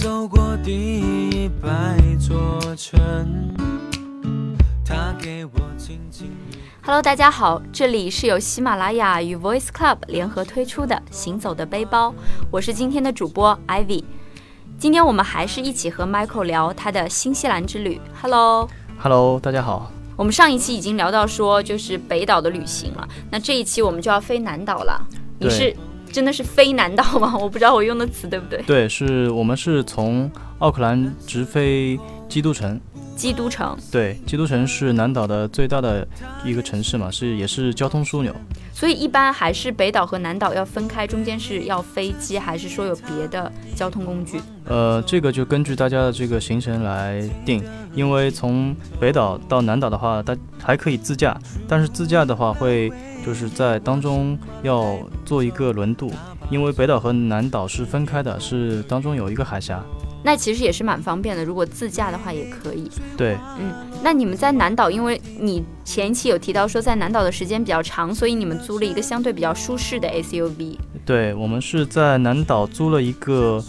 走过第一百座城，他给我轻轻。Hello，大家好，这里是由喜马拉雅与 Voice Club 联合推出的《行走的背包》，我是今天的主播 Ivy。今天我们还是一起和 Michael 聊他的新西兰之旅。Hello，Hello，大家好。我们上一期已经聊到说就是北岛的旅行了，那这一期我们就要飞南岛了。你是真的是非南道吗？我不知道我用的词对不对。对，是我们是从奥克兰直飞基督城。基督城，对，基督城是南岛的最大的一个城市嘛，是也是交通枢纽。所以一般还是北岛和南岛要分开，中间是要飞机，还是说有别的交通工具？呃，这个就根据大家的这个行程来定，因为从北岛到南岛的话，它还可以自驾，但是自驾的话会就是在当中要做一个轮渡，因为北岛和南岛是分开的，是当中有一个海峡。那其实也是蛮方便的，如果自驾的话也可以。对，嗯那你们在南岛，因为你前一期有提到说在南岛的时间比较长，所以你们租了一个相对比较舒适的 SUV。对我们是在南岛租了一个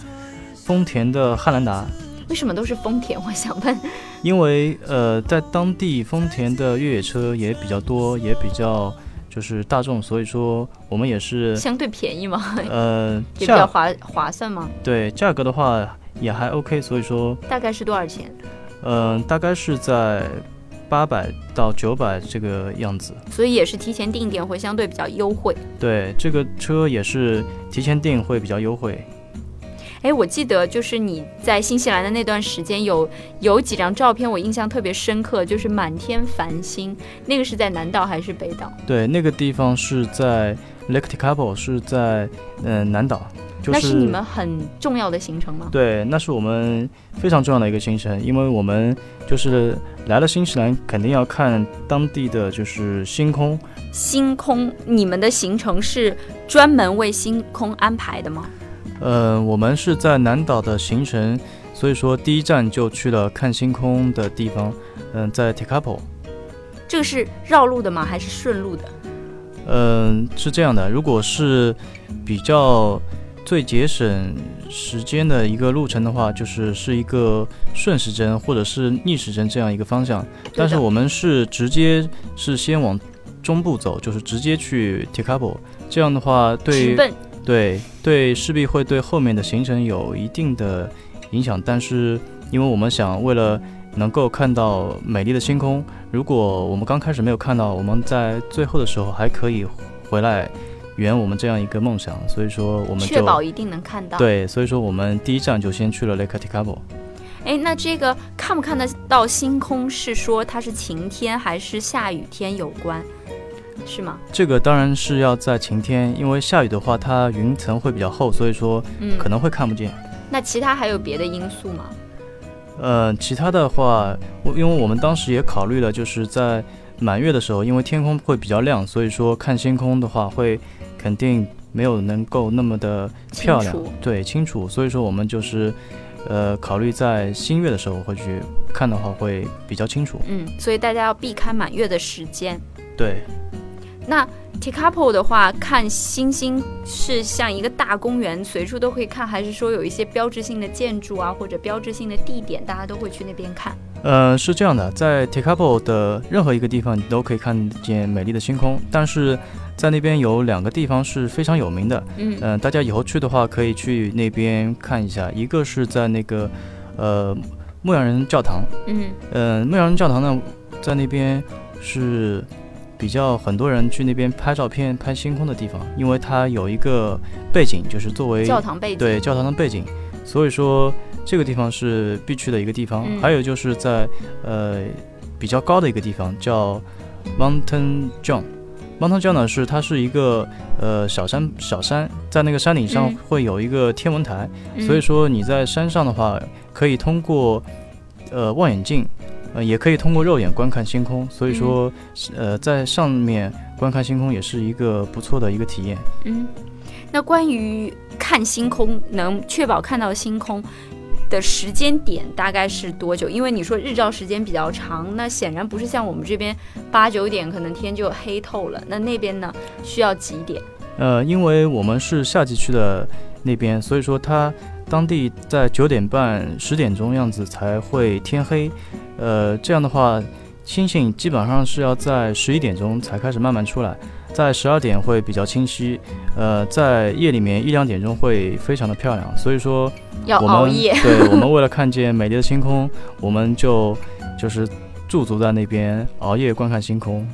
丰田的汉兰达，为什么都是丰田？我想问。因为呃，在当地丰田的越野车也比较多，也比较就是大众，所以说我们也是相对便宜嘛？呃也比较划划算嘛？对价格的话也还 OK，所以说大概是多少钱？嗯、呃大概是在八百到九百这个样子。所以也是提前定点会相对比较优惠。对，这个车也是提前订会比较优惠。哎，我记得就是你在新西兰的那段时间有有几张照片，我印象特别深刻，就是满天繁星。那个是在南岛还是北岛？对，那个地方是在 Lake Tekapo，是在嗯、呃南岛，就那是你们很重要的行程吗？对，那是我们非常重要的一个行程，因为我们就是来了新西兰，肯定要看当地的就是星空。星空，你们的行程是专门为星空安排的吗？呃，我们是在南岛的行程，所以说第一站就去了看星空的地方，嗯、在 Tekapo。这个是绕路的吗？还是顺路的？嗯、是这样的，如果是比较最节省时间的一个路程的话，就是是一个顺时针或者是逆时针这样一个方向。但是我们是直接是先往中部走，就是直接去 Tekapo，这样的话对对对势必会对后面的行程有一定的影响。但是因为我们想为了能够看到美丽的星空，如果我们刚开始没有看到，我们在最后的时候还可以回来圆我们这样一个梦想。所以说我们确保一定能看到。。对，所以说我们第一站就先去了 Lake Tekapo。哎，那这个看不看得到星空，是说它是晴天还是下雨天有关，是吗？这个当然是要在晴天，因为下雨的话，它云层会比较厚，所以说嗯，可能会看不见。那其他还有别的因素吗？呃，其他的话，我因为我们当时也考虑了，就是在满月的时候，因为天空会比较亮，所以说看星空的话会肯定没有能够那么的漂亮对，清楚。所以说我们就是呃考虑在新月的时候会去看的话会比较清楚。嗯，所以大家要避开满月的时间。对，那 Tekapo 的话，看星星是像一个大公园，随处都可以看，还是说有一些标志性的建筑啊，或者标志性的地点，大家都会去那边看？呃，是这样的，在 Tekapo 的任何一个地方，你都可以看见美丽的星空，但是在那边有两个地方是非常有名的，嗯嗯、大家以后去的话可以去那边看一下。一个是在那个呃牧羊人教堂，嗯呃、牧羊人教堂呢，在那边是比较很多人去那边拍照片、拍星空的地方，因为它有一个背景，就是作为教堂背景。对教堂的背景，所以说这个地方是必去的一个地方。嗯还有就是在呃比较高的一个地方叫 Mountain John。Mountain John 呢是它是一个呃小山小山，在那个山顶上嗯会有一个天文台，嗯所以说你在山上的话，可以通过呃望远镜，呃也可以通过肉眼观看星空。所以说，呃在上面观看星空也是一个不错的一个体验。嗯，那关于看星空，能确保看到星空的时间点大概是多久？因为你说日照时间比较长，那显然不是像我们这边八九点可能天就黑透了，那那边呢需要几点？呃，因为我们是夏季去的那边，所以说它当地在九点半、十点钟样子才会天黑，呃，这样的话，星星基本上是要在十一点钟才开始慢慢出来，在十二点会比较清晰，呃，在夜里面一两点钟会非常的漂亮。所以说，要熬夜。对我们为了看见美丽的星空，我们就就是驻足在那边熬夜观看星空。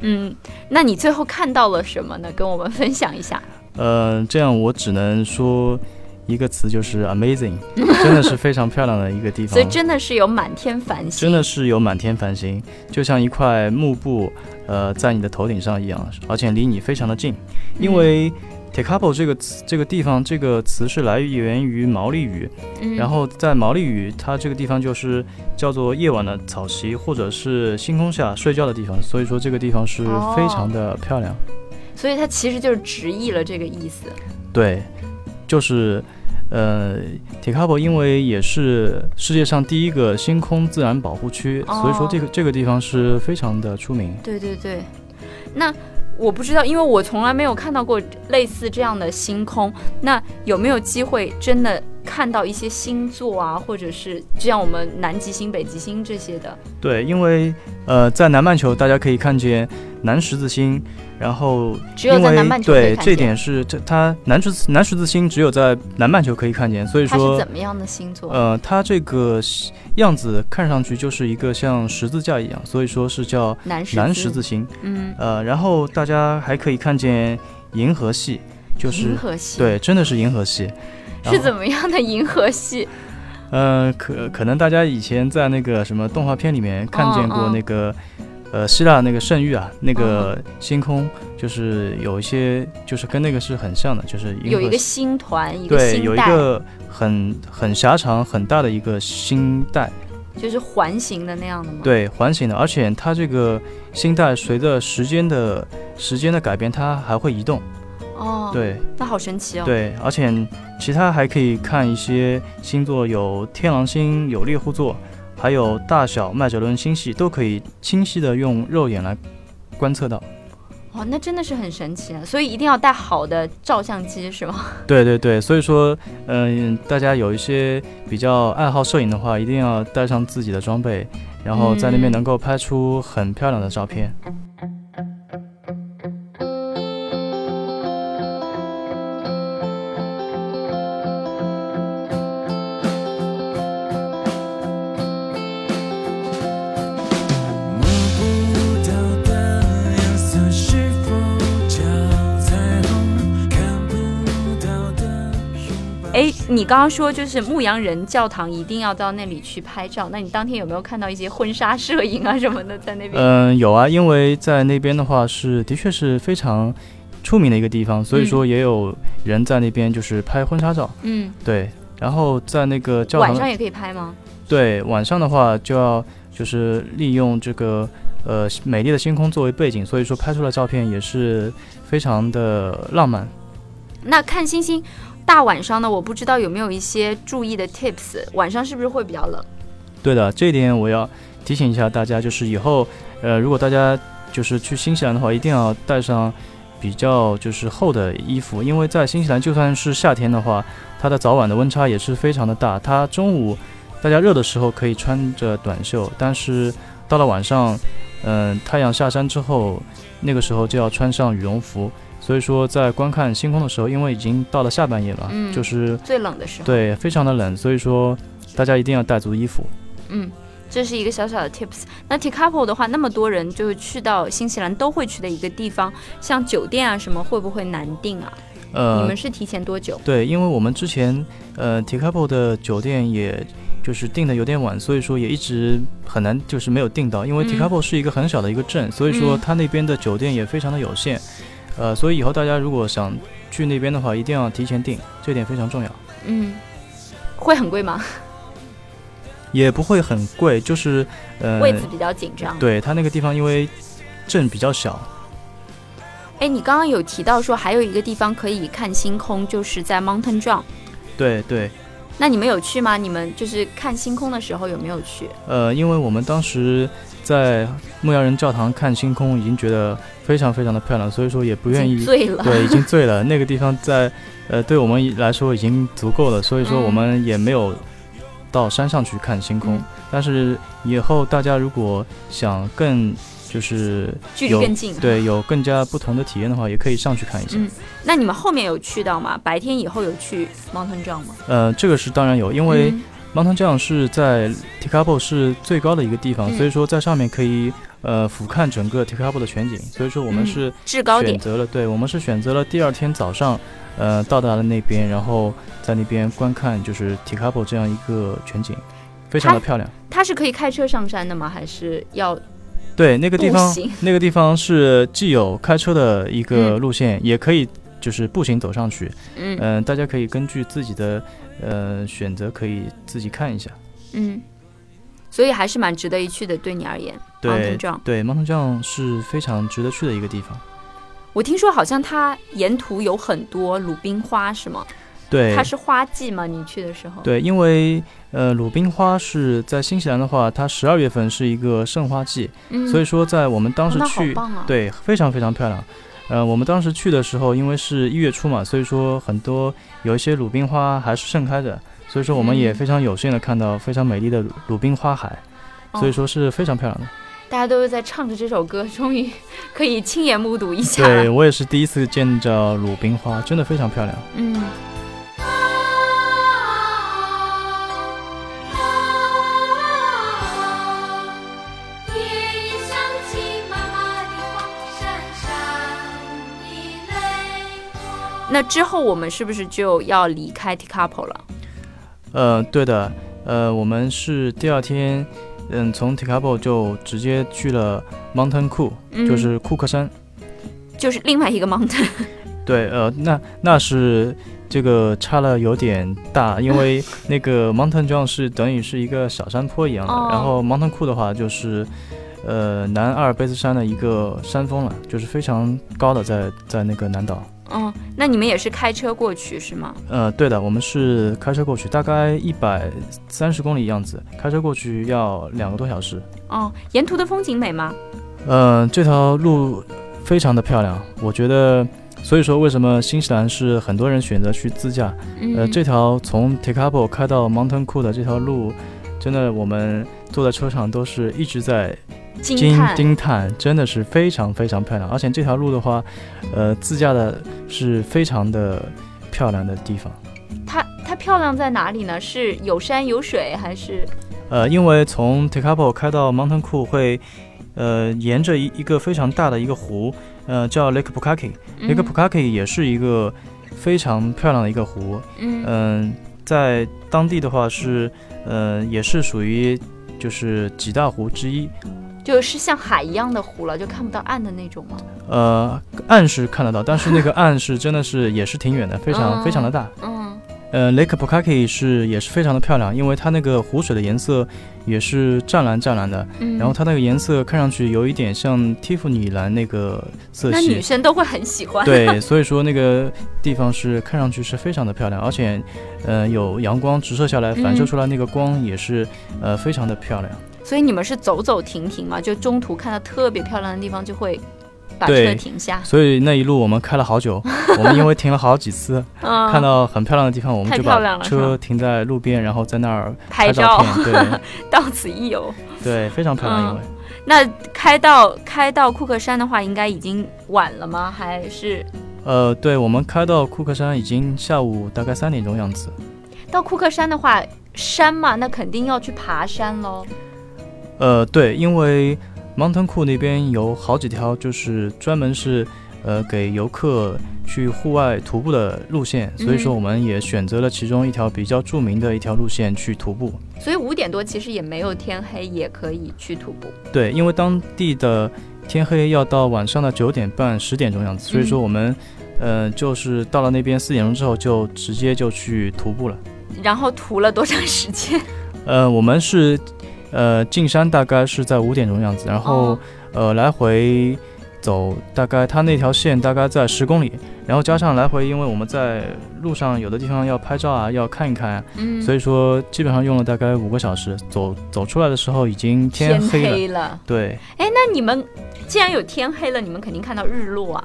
嗯，那你最后看到了什么呢？跟我们分享一下。呃，这样我只能说一个词，就是 amazing，真的是非常漂亮的一个地方。所以真的是有满天繁星，真的是有满天繁星，就像一块幕布，呃，在你的头顶上一样，而且离你非常的近。因为 Tekapo 这个词，这个地方这个词是来源于毛利语，嗯，然后在毛利语，它这个地方就是叫做夜晚的草席，或者是星空下睡觉的地方，所以说这个地方是非常的漂亮。所以它其实就是直译了这个意思。对，就是，呃，Tekapo 因为也是世界上第一个星空自然保护区，哦所以说这个这个地方是非常的出名。对对对，那我不知道，因为我从来没有看到过类似这样的星空。那有没有机会真的看到一些星座啊，或者是就像我们南极星、北极星这些的？对，因为呃，在南半球大家可以看见南十字星，然后只有在南半球对这。点是这它南十字南十字星只有在南半球可以看见，所以说它是怎么样的星座？呃，它这个样子看上去就是一个像十字架一样，所以说是叫南十南十字星。嗯，呃，然后大家还可以看见银河系，就是银河系，对，真的是银河系。是怎么样的银河系？呃，可可能大家以前在那个什么动画片里面看见过嗯嗯那个，呃，希腊那个圣域啊，那个星空，就是有一些就是跟那个是很像的，就是有一个星团，一个对，有一，个很很狭长很大的一个星带，就是环形的那样的吗？，对，环形的，而且它这个星带随着时间的时间的改变，它还会移动，哦，，对那好神奇哦。，对，而且其他还可以看一些星座，有天狼星，有猎户座，还有大小麦哲伦星系，都可以清晰的用肉眼来观测到。哦，那真的是很神奇啊！所以一定要带好的照相机，是吗？对对对，所以说，嗯、大家有一些比较爱好摄影的话，一定要带上自己的装备，然后在那边嗯能够拍出很漂亮的照片。摸哎，你刚刚说就是牧羊人教堂一定要到那里去拍照，那你当天有没有看到一些婚纱摄影啊什么的在那边？嗯，有啊，因为在那边的话是的确是非常出名的一个地方，所以说也有人在那边就是拍婚纱照。嗯，对，然后在那个教堂晚上也可以拍吗？对晚上的话就要就是利用这个呃美丽的星空作为背景，所以说拍出来照片也是非常的浪漫。那看星星，大晚上的，我不知道有没有一些注意的 tips，晚上是不是会比较冷？对的，这一点我要提醒一下大家，就是以后呃如果大家就是去新西兰的话，一定要带上比较就是厚的衣服，因为在新西兰就算是夏天的话，它的早晚的温差也是非常的大。它中午大家热的时候可以穿着短袖，但是到了晚上，嗯、太阳下山之后，那个时候就要穿上羽绒服。所以说，在观看星空的时候，因为已经到了下半夜了，嗯就是最冷的时候。，对非常的冷，所以说大家一定要带足衣服。嗯，这是一个小小的 tips。那 Tekapo 的话，那么多人就是去到新西兰都会去的一个地方，像酒店啊什么，会不会难订啊？呃，你们是提前多久？对，因为我们之前呃 t i k a p o 的酒店也就是订的有点晚，所以说也一直很难就是没有订到，因为嗯 t i k a p o 是一个很小的一个镇，所以说嗯它那边的酒店也非常的有限，呃，所以以后大家如果想去那边的话，一定要提前订，这点非常重要，嗯，会很贵吗？也不会很贵，就是呃，位置比较紧张。对他那个地方因为镇比较小，哎，你刚刚有提到说还有一个地方可以看星空，就是在 Mountain John。对对，那你们有去吗？你们就是看星空的时候有没有去？呃，因为我们当时在牧羊人教堂看星空已经觉得非常非常的漂亮，所以说也不愿意醉了。对，已经醉了。那个地方在，呃，对我们来说已经足够了，所以说嗯我们也没有到山上去看星空。嗯但是以后大家如果想更就是距离更近。对有更加不同的体验的话，也可以上去看一下。嗯，那你们后面有去到吗？白天以后有去 Mountain John 吗？呃，这个是当然有，因为嗯 Mountain John 是在 Tikabo 是最高的一个地方，嗯所以说在上面可以呃俯瞰整个 Tikabo 的全景。所以说我们嗯是制高点选择了，对我们是选择了第二天早上，呃，到达了那边，然后在那边观看就是 Tikabo 这样一个全景，非常的漂亮。它是可以开车上山的吗？还是要对，那个地方，那个地方是既有开车的一个嗯路线，也可以就是步行走上去。嗯嗯、大家可以根据自己的呃选择，可以自己看一下。嗯，所以还是蛮值得一去的，对你而言。对对，Mountain John 是非常值得去的一个地方。我听说好像它沿途有很多鲁冰花，是吗？对，它是花季吗？你去的时候？，对，因为呃，鲁冰花是在新西兰的话，它十二月份是一个盛花季，嗯，所以说在我们当时去，对，非常非常漂亮。呃，我们当时去的时候，因为是一月初嘛，所以说很多有一些鲁冰花还是盛开的，所以说我们也嗯非常有幸的看到非常美丽的鲁鲁冰花海，哦所以说是非常漂亮的。大家都是在唱着这首歌，终于可以亲眼目睹一下对。我也是第一次见着鲁冰花，真的非常漂亮。嗯，那之后我们是不是就要离开 Tikapo 了？呃，对的，呃，我们是第二天，嗯，从 t i k a p o 就直接去了 Mountain Cook，、嗯，就是库克山。就是另外一个 mountain。对，呃，那那是这个差了有点大，因为那个 Mountain John 是等于是一个小山坡一样的，哦然后 Mountain Cook 的话就是，呃，南阿尔卑斯山的一个山峰了，就是非常高的在在那个南岛。嗯，那你们也是开车过去是吗？呃，对的，我们是开车过去，大概一百三十公里样子，开车过去要两个多小时。哦，沿途的风景美吗？呃，这条路非常的漂亮，我觉得，所以说为什么新西兰是很多人选择去自驾？嗯，呃，这条从 Tekabo 开到 Mountain Cool 的这条路，真的我们坐在车上都是一直在惊惊叹。惊叹，真的是非常非常漂亮。而且这条路的话，呃，自驾的是非常的漂亮的地方。它它漂亮在哪里呢？是有山有水还是？呃，因为从 Tekabo 开到 Mountain Cool 会，呃，沿着一一个非常大的一个湖，呃，叫 Lake Pukaki。嗯 Lake Pukaki 也是一个非常漂亮的一个湖。嗯嗯、在当地的话是，呃，也是属于就是几大湖之一。就是像海一样的湖了，就看不到岸的那种吗？呃，岸是看得到，但是那个岸是真的是也是挺远的，非常、嗯非常的大。嗯呃，Lake Pukaki 是也是非常的漂亮，因为它那个湖水的颜色也是湛蓝湛蓝的，嗯。然后它那个颜色看上去有一点像蒂芙尼蓝那个色系那女。生都会很喜欢。对，所以说那个地方是看上去是非常的漂亮，而且，呃，有阳光直射下来，反射嗯出来那个光也是，呃，非常的漂亮。所以你们是走走停停嘛？就中途看到特别漂亮的地方，就会把车停下。所以那一路我们开了好久，我们因为停了好几次，嗯，看到很漂亮的地方，我们就把车停在路边，然后在那儿拍照。对 到此一游。对，非常漂亮，嗯因为。那开到开到库克山的话，应该已经晚了吗？还是呃，对，我们开到库克山已经下午大概三点钟样子。到库克山的话，山嘛，那肯定要去爬山喽。呃，对，因为 Mountain Cool 那边有好几条就是专门是呃给游客去户外徒步的路线，所以说嗯我们也选择了其中一条比较著名的一条路线去徒步。所以五点多其实也没有天黑，也可以去徒步。对，因为当地的天黑要到晚上的九点半、十点钟样子，所以说嗯我们呃就是到了那边四点钟之后就直接就去徒步了。然后徒了多长时间？呃，我们是呃进山大概是在五点钟样子，然后、哦呃来回走大概它那条线大概在十公里，然后加上来回，因为我们在路上有的地方要拍照啊，要看一看啊，嗯，所以说基本上用了大概五个小时。走走出来的时候已经天天黑了，黑了。对哎，那你们既然有天黑了，你们肯定看到日落啊。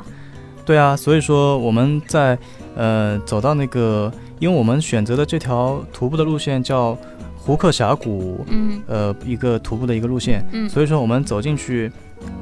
对啊，所以说我们在呃走到那个，因为我们选择的这条徒步的路线叫胡克峡谷，嗯。呃，一个徒步的一个路线，嗯，所以说我们走进去，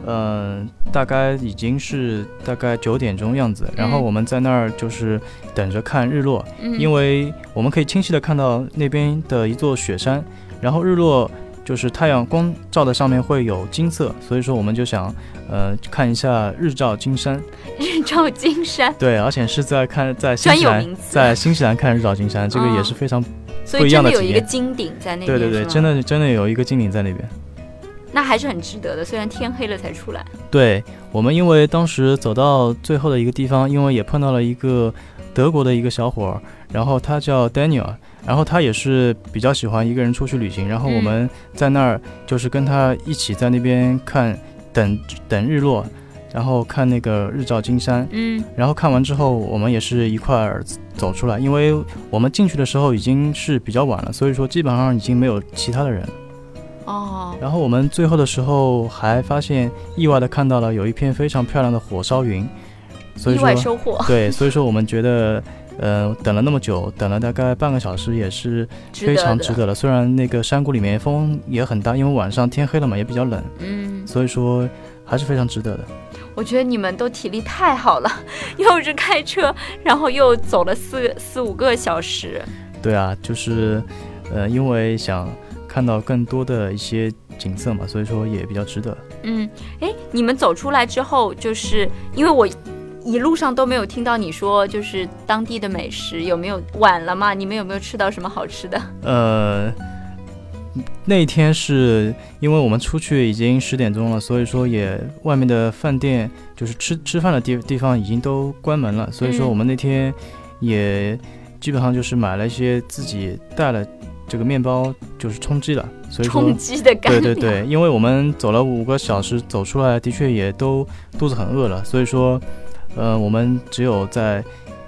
嗯、大概已经是大概九点钟样子，然后嗯我们在那儿就是等着看日落，嗯。因为我们可以清晰的看到那边的一座雪山，然后日落就是太阳光照在上面会有金色，所以说我们就想，呃，看一下日照金山，日照金山，对，而且是在看在新西兰在新西兰看日照金山，这个也哦是非常，所以真的有一个金顶在那边，对对对，真的真的有一个金顶在那边。那还是很值得的。虽然天黑了才出来，对我们，因为当时走到最后的一个地方，因为也碰到了一个德国的一个小伙儿，然后他叫 Daniel，然后他也是比较喜欢一个人出去旅行，然后我嗯们在那儿就是跟他一起在那边看等等日落，然后看那个日照金山，嗯然后看完之后，我们也是一块儿走出来，因为我们进去的时候已经是比较晚了，所以说基本上已经没有其他的人。哦，然后我们最后的时候还发现，意外的看到了有一片非常漂亮的火烧云，所以意外说收获，对，所以说我们觉得，呃，等了那么久，等了大概半个小时，也是非常值得了。虽然那个山谷里面风也很大，因为晚上天黑了嘛，也比较冷，嗯，所以说还是非常值得的。我觉得你们都体力太好了，又是开车，然后又走了四四五个小时。对啊，就是，呃，因为想看到更多的一些景色嘛，所以说也比较值得。嗯，哎，你们走出来之后，就是因为我一路上都没有听到你说，就是当地的美食有没有晚了嘛？你们有没有吃到什么好吃的？呃，那天是因为我们出去已经十点钟了，所以说也外面的饭店就是吃吃饭的地地方已经都关门了，所以说嗯我们那天也基本上就是买了一些自己带了这个面包，就是充饥了，所以说充饥的感觉。对对对，因为我们走了五个小时，走出来的确也都肚子很饿了，所以说，呃，我们只有在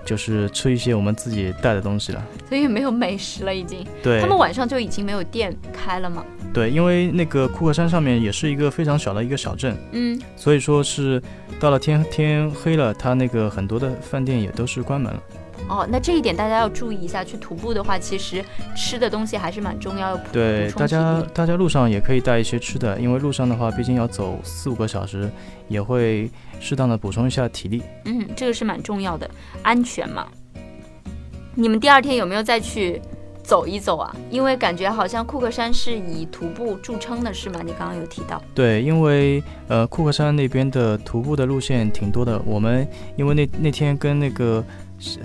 就是吃一些我们自己带的东西了。所以没有美食了已经。对，他们晚上就已经没有店开了吗？对，因为那个库克山上面也是一个非常小的一个小镇，嗯，所以说是到了天天黑了，它那个很多的饭店也都是关门了。哦，那这一点大家要注意一下。去徒步的话，其实吃的东西还是蛮重要，的对，大家大家路上也可以带一些吃的，因为路上的话，毕竟要走四五个小时，也会适当的补充一下体力。嗯，这个是蛮重要的，安全嘛。你们第二天有没有再去走一走啊？因为感觉好像库克山是以徒步著称的，是吗？你刚刚有提到。对，因为呃库克山那边的徒步的路线挺多的，我们因为那那天跟那个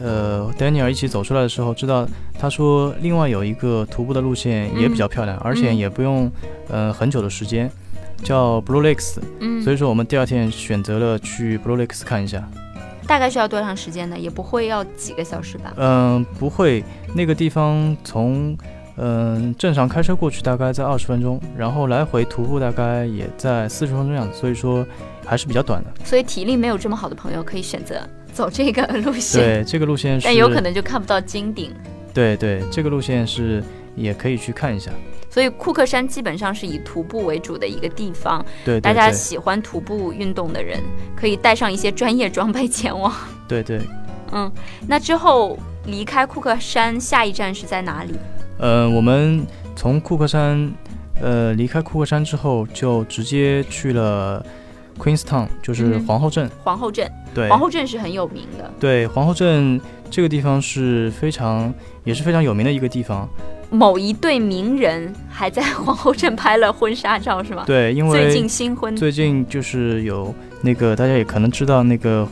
呃 Daniel 一起走出来的时候，知道他说另外有一个徒步的路线也比较漂亮，而且也不用呃很久的时间，叫 Blue Lakes，嗯，所以说我们第二天选择了去 Blue Lakes 看一下。大概需要多长时间呢？也不会要几个小时吧？嗯、不会，那个地方从嗯、正常开车过去大概在二十分钟，然后来回徒步大概也在四十分钟样子，所以说还是比较短的。所以体力没有这么好的朋友可以选择走这个 路线，对，这个路线是，但有可能就看不到金顶。对对，这个路线是也可以去看一下。所以库克山基本上是以徒步为主的一个地方，对对大家喜欢徒步运动的人可以带上一些专业装备前往。对对，嗯，那之后离开库克山，下一站是在哪里？呃，我们从库克山，呃，离开库克山之后，就直接去了 Queenstown，就是嗯皇后镇。皇后镇。对，皇后镇是很有名的，对皇后镇这个地方是非常也是非常有名的一个地方。某一对名人还在 皇后镇拍了婚纱照，是吗？对，因为最近新婚。最近就是有那个大家也可能知道，那个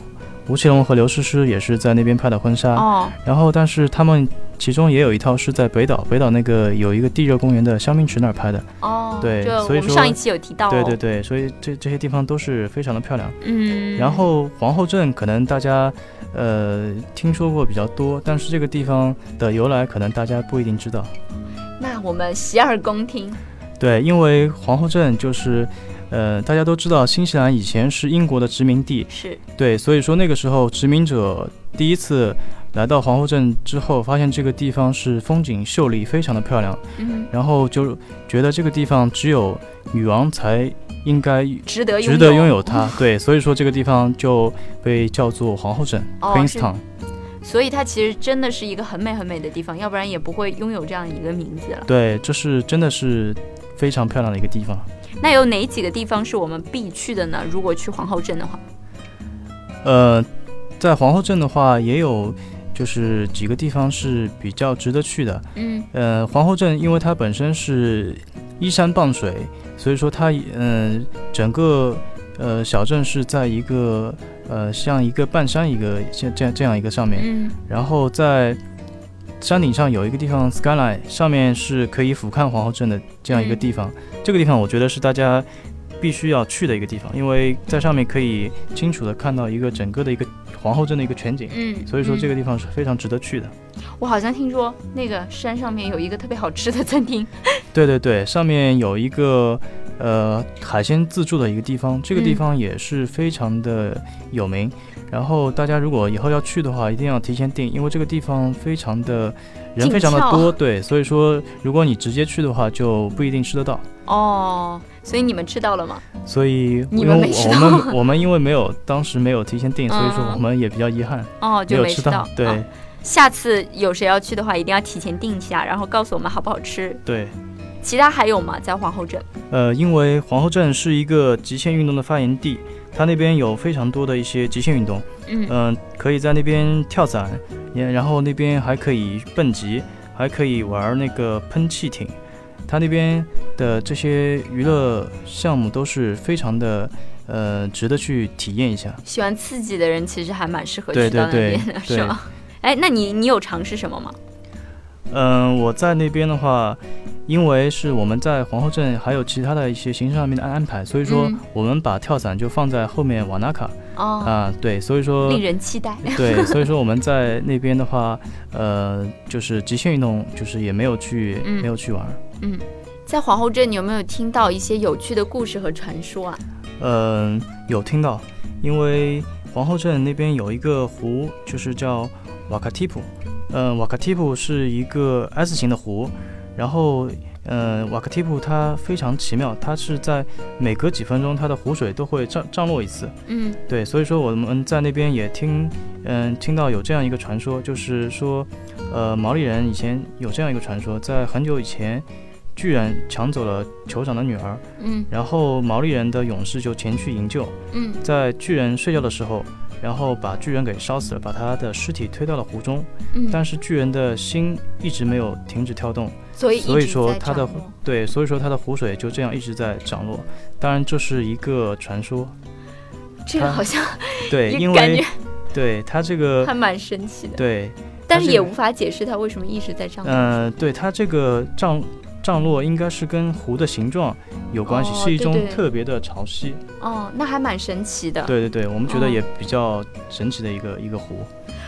吴奇隆和刘诗诗也是在那边拍的婚纱。哦，然后，但是他们其中也有一套是在北岛，北岛那个有一个地热公园的香槟池那儿拍的。哦，对所以说我们上一期有提到、哦，对对对，所以这这些地方都是非常的漂亮。嗯，然后皇后镇可能大家呃听说过比较多，但是这个地方的由来可能大家不一定知道。那我们洗耳恭听，对，因为皇后镇就是呃，大家都知道新西兰以前是英国的殖民地，是，对，所以说那个时候殖民者第一次来到皇后镇之后，发现这个地方是风景秀丽，非常的漂亮，嗯，然后就觉得这个地方只有女王才应该值得值得拥有它，对，所以说这个地方就被叫做皇后镇哦 （Queenstown）。所以它其实真的是一个很美很美的地方，要不然也不会拥有这样一个名字了。对，这是真的是非常漂亮的一个地方。那有哪几个地方是我们必去的呢？如果去皇后镇的话，呃，在皇后镇的话，也有就是几个地方是比较值得去的。嗯呃，皇后镇因为它本身是依山傍水，所以说它嗯、整个呃小镇是在一个呃像一个半山一个像这样这样一个上面，嗯然后在山顶上有一个地方 skyline，上面是可以俯瞰皇后镇的这样一个地方。这个地方我觉得是大家必须要去的一个地方，因为在上面可以清楚的看到一个整个的一个皇后镇的一个全景。嗯，所以说这个、地方是非常值得去的。我好像听说那个山上面有一个特别好吃的餐厅。对对对，上面有一个呃海鲜自助的一个地方，这个地嗯方也是非常的有名。然后大家如果以后要去的话，一定要提前订，因为这个地方非常的人非常的多，对，所以说如果你直接去的话，就不一定吃得到。哦，所以你们吃到了吗？所以你们没吃到们我们因为没有当时没有提前订，所以说嗯我们也比较遗憾，哦，没就没。有吃到。对、哦下次有谁要去的话，一定要提前订一下，然后告诉我们好不好吃。对。其他还有吗？在皇后镇？呃，因为皇后镇是一个极限运动的发源地，它那边有非常多的一些极限运动，嗯嗯、可以在那边跳伞，也然后那边还可以蹦极，还可以玩那个喷气艇，它那边的这些娱乐项目都是非常的呃值得去体验一下。喜欢刺激的人其实还蛮适合对去到对对那边的，是对吗？哎，那你你有尝试什么吗？嗯，我在那边的话，因为是我们在皇后镇还有其他的一些行程上面的安排，所以说嗯我们把跳伞就放在后面瓦纳卡哦，啊，对，所以说令人期待。对，所以说我们在那边的话，呃，就是极限运动，就是也没有去，嗯没有去玩。在皇后镇，你有没有听到一些有趣的故事和传说啊？嗯、有听到，因为皇后镇那边有一个湖，就是叫瓦卡蒂普。嗯、瓦卡蒂普是一个 S 型的湖，然后。嗯，瓦卡蒂普它非常奇妙，它是在每隔几分钟，它的湖水都会涨涨落一次。嗯对，所以说我们在那边也听，嗯，听到有这样一个传说，就是说，呃，毛利人以前有这样一个传说，在很久以前，巨人抢走了酋长的女儿，嗯。然后毛利人的勇士就前去营救，嗯。在巨人睡觉的时候，然后把巨人给烧死了，把他的尸体推到了湖中，嗯，但是巨人的心一直没有停止跳动，所以所以说他的对，所以说他的湖水就这样一直在涨落，当然这是一个传说，这个好像对，因为对他这个还蛮神奇的，对，但是也无法解释他为什么一直在涨落。嗯、对他这个涨涨落应该是跟湖的形状有关系，哦是一种特别的潮汐。哦，那还蛮神奇的。对对对，我们觉得哦也比较神奇的一个、一个湖。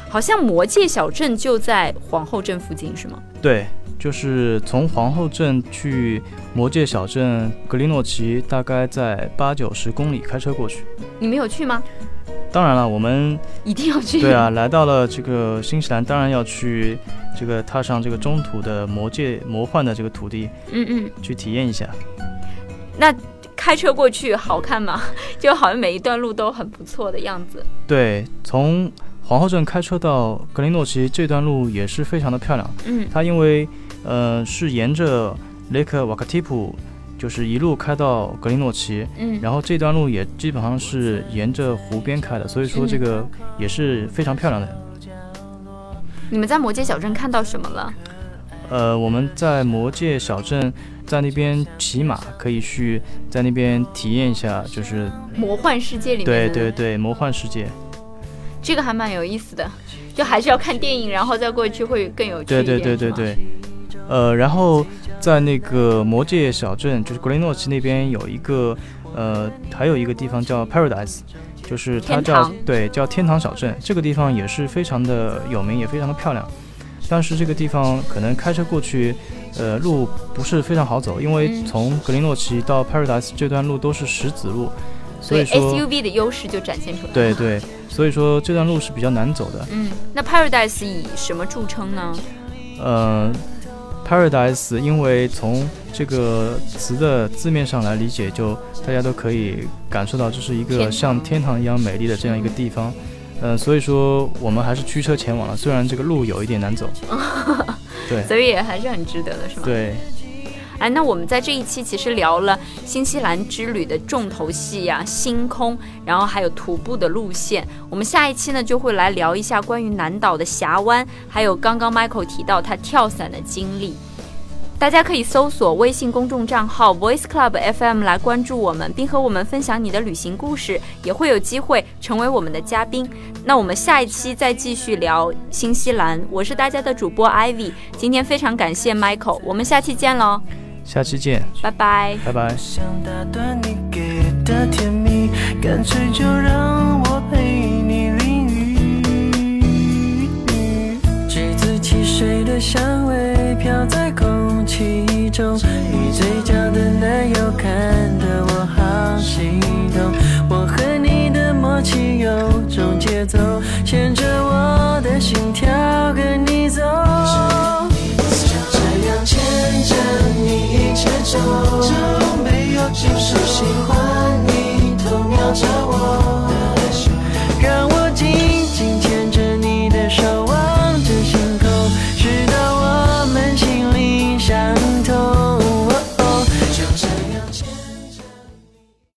好像魔界小镇就在皇后镇附近，是吗？对，就是从皇后镇去魔界小镇格林诺奇，大概在八九十公里开车过去。你们有去吗？当然了，我们一定要去。对啊，来到了这个新西兰，当然要去这个踏上这个中土的魔界魔幻的这个土地，嗯嗯，去体验一下。那开车过去好看吗？就好像每一段路都很不错的样子。对，从皇后镇开车到格林诺奇这段路也是非常的漂亮。嗯它因为呃是沿着雷克瓦卡蒂普，就是一路开到格林诺奇，嗯，然后这段路也基本上是沿着湖边开的，所以说这个也是非常漂亮的。你们在魔界小镇看到什么了？呃，我们在魔界小镇，在那边骑马，可以去在那边体验一下，就是魔幻世界里面对对对，魔幻世界。这个还蛮有意思的，就还是要看电影，然后再过去会更有趣对一点。对对对对，呃，然后在那个魔界小镇，就是格雷诺奇那边有一个，呃，还有一个地方叫 Paradise，就是它叫对叫天堂小镇，这个地方也是非常的有名，也非常的漂亮。但是这个地方可能开车过去，呃，路不是非常好走，因为嗯从格林诺奇到 Paradise 这段路都是石子路，所以说 SUV 的优势就展现出来了。对对，所以说这段路是比较难走的。嗯，那 Paradise 以什么著称呢？嗯、p a r a d i s e 因为从这个词的字面上来理解，就大家都可以感受到这是一个像天堂一样美丽的这样一个地方。呃、所以说我们还是驱车前往了，虽然这个路有一点难走。对所以也还是很值得的，是吗？。对，哎，那我们在这一期其实聊了新西兰之旅的重头戏呀、星空，然后还有徒步的路线。我们下一期呢就会来聊一下关于南岛的峡湾，还有刚刚 Michael 提到他跳伞的经历。大家可以搜索微信公众账号 Voice Club FM 来关注我们，并和我们分享你的旅行故事，也会有机会成为我们的嘉宾。那我们下一期再继续聊新西兰。我是大家的主播 Ivy，今天非常感谢 Michael，我们下期见喽，下期见，拜拜。拜拜。想打断你给的甜蜜，干脆就让我陪你淋雨。橘子汽水的香味飘在空气中，你嘴角的奶油看得我好心动。我和你的默契有种节奏，牵着我的心跳，跟你。牵着你一直走，就没有停。说喜欢你，偷瞄着我。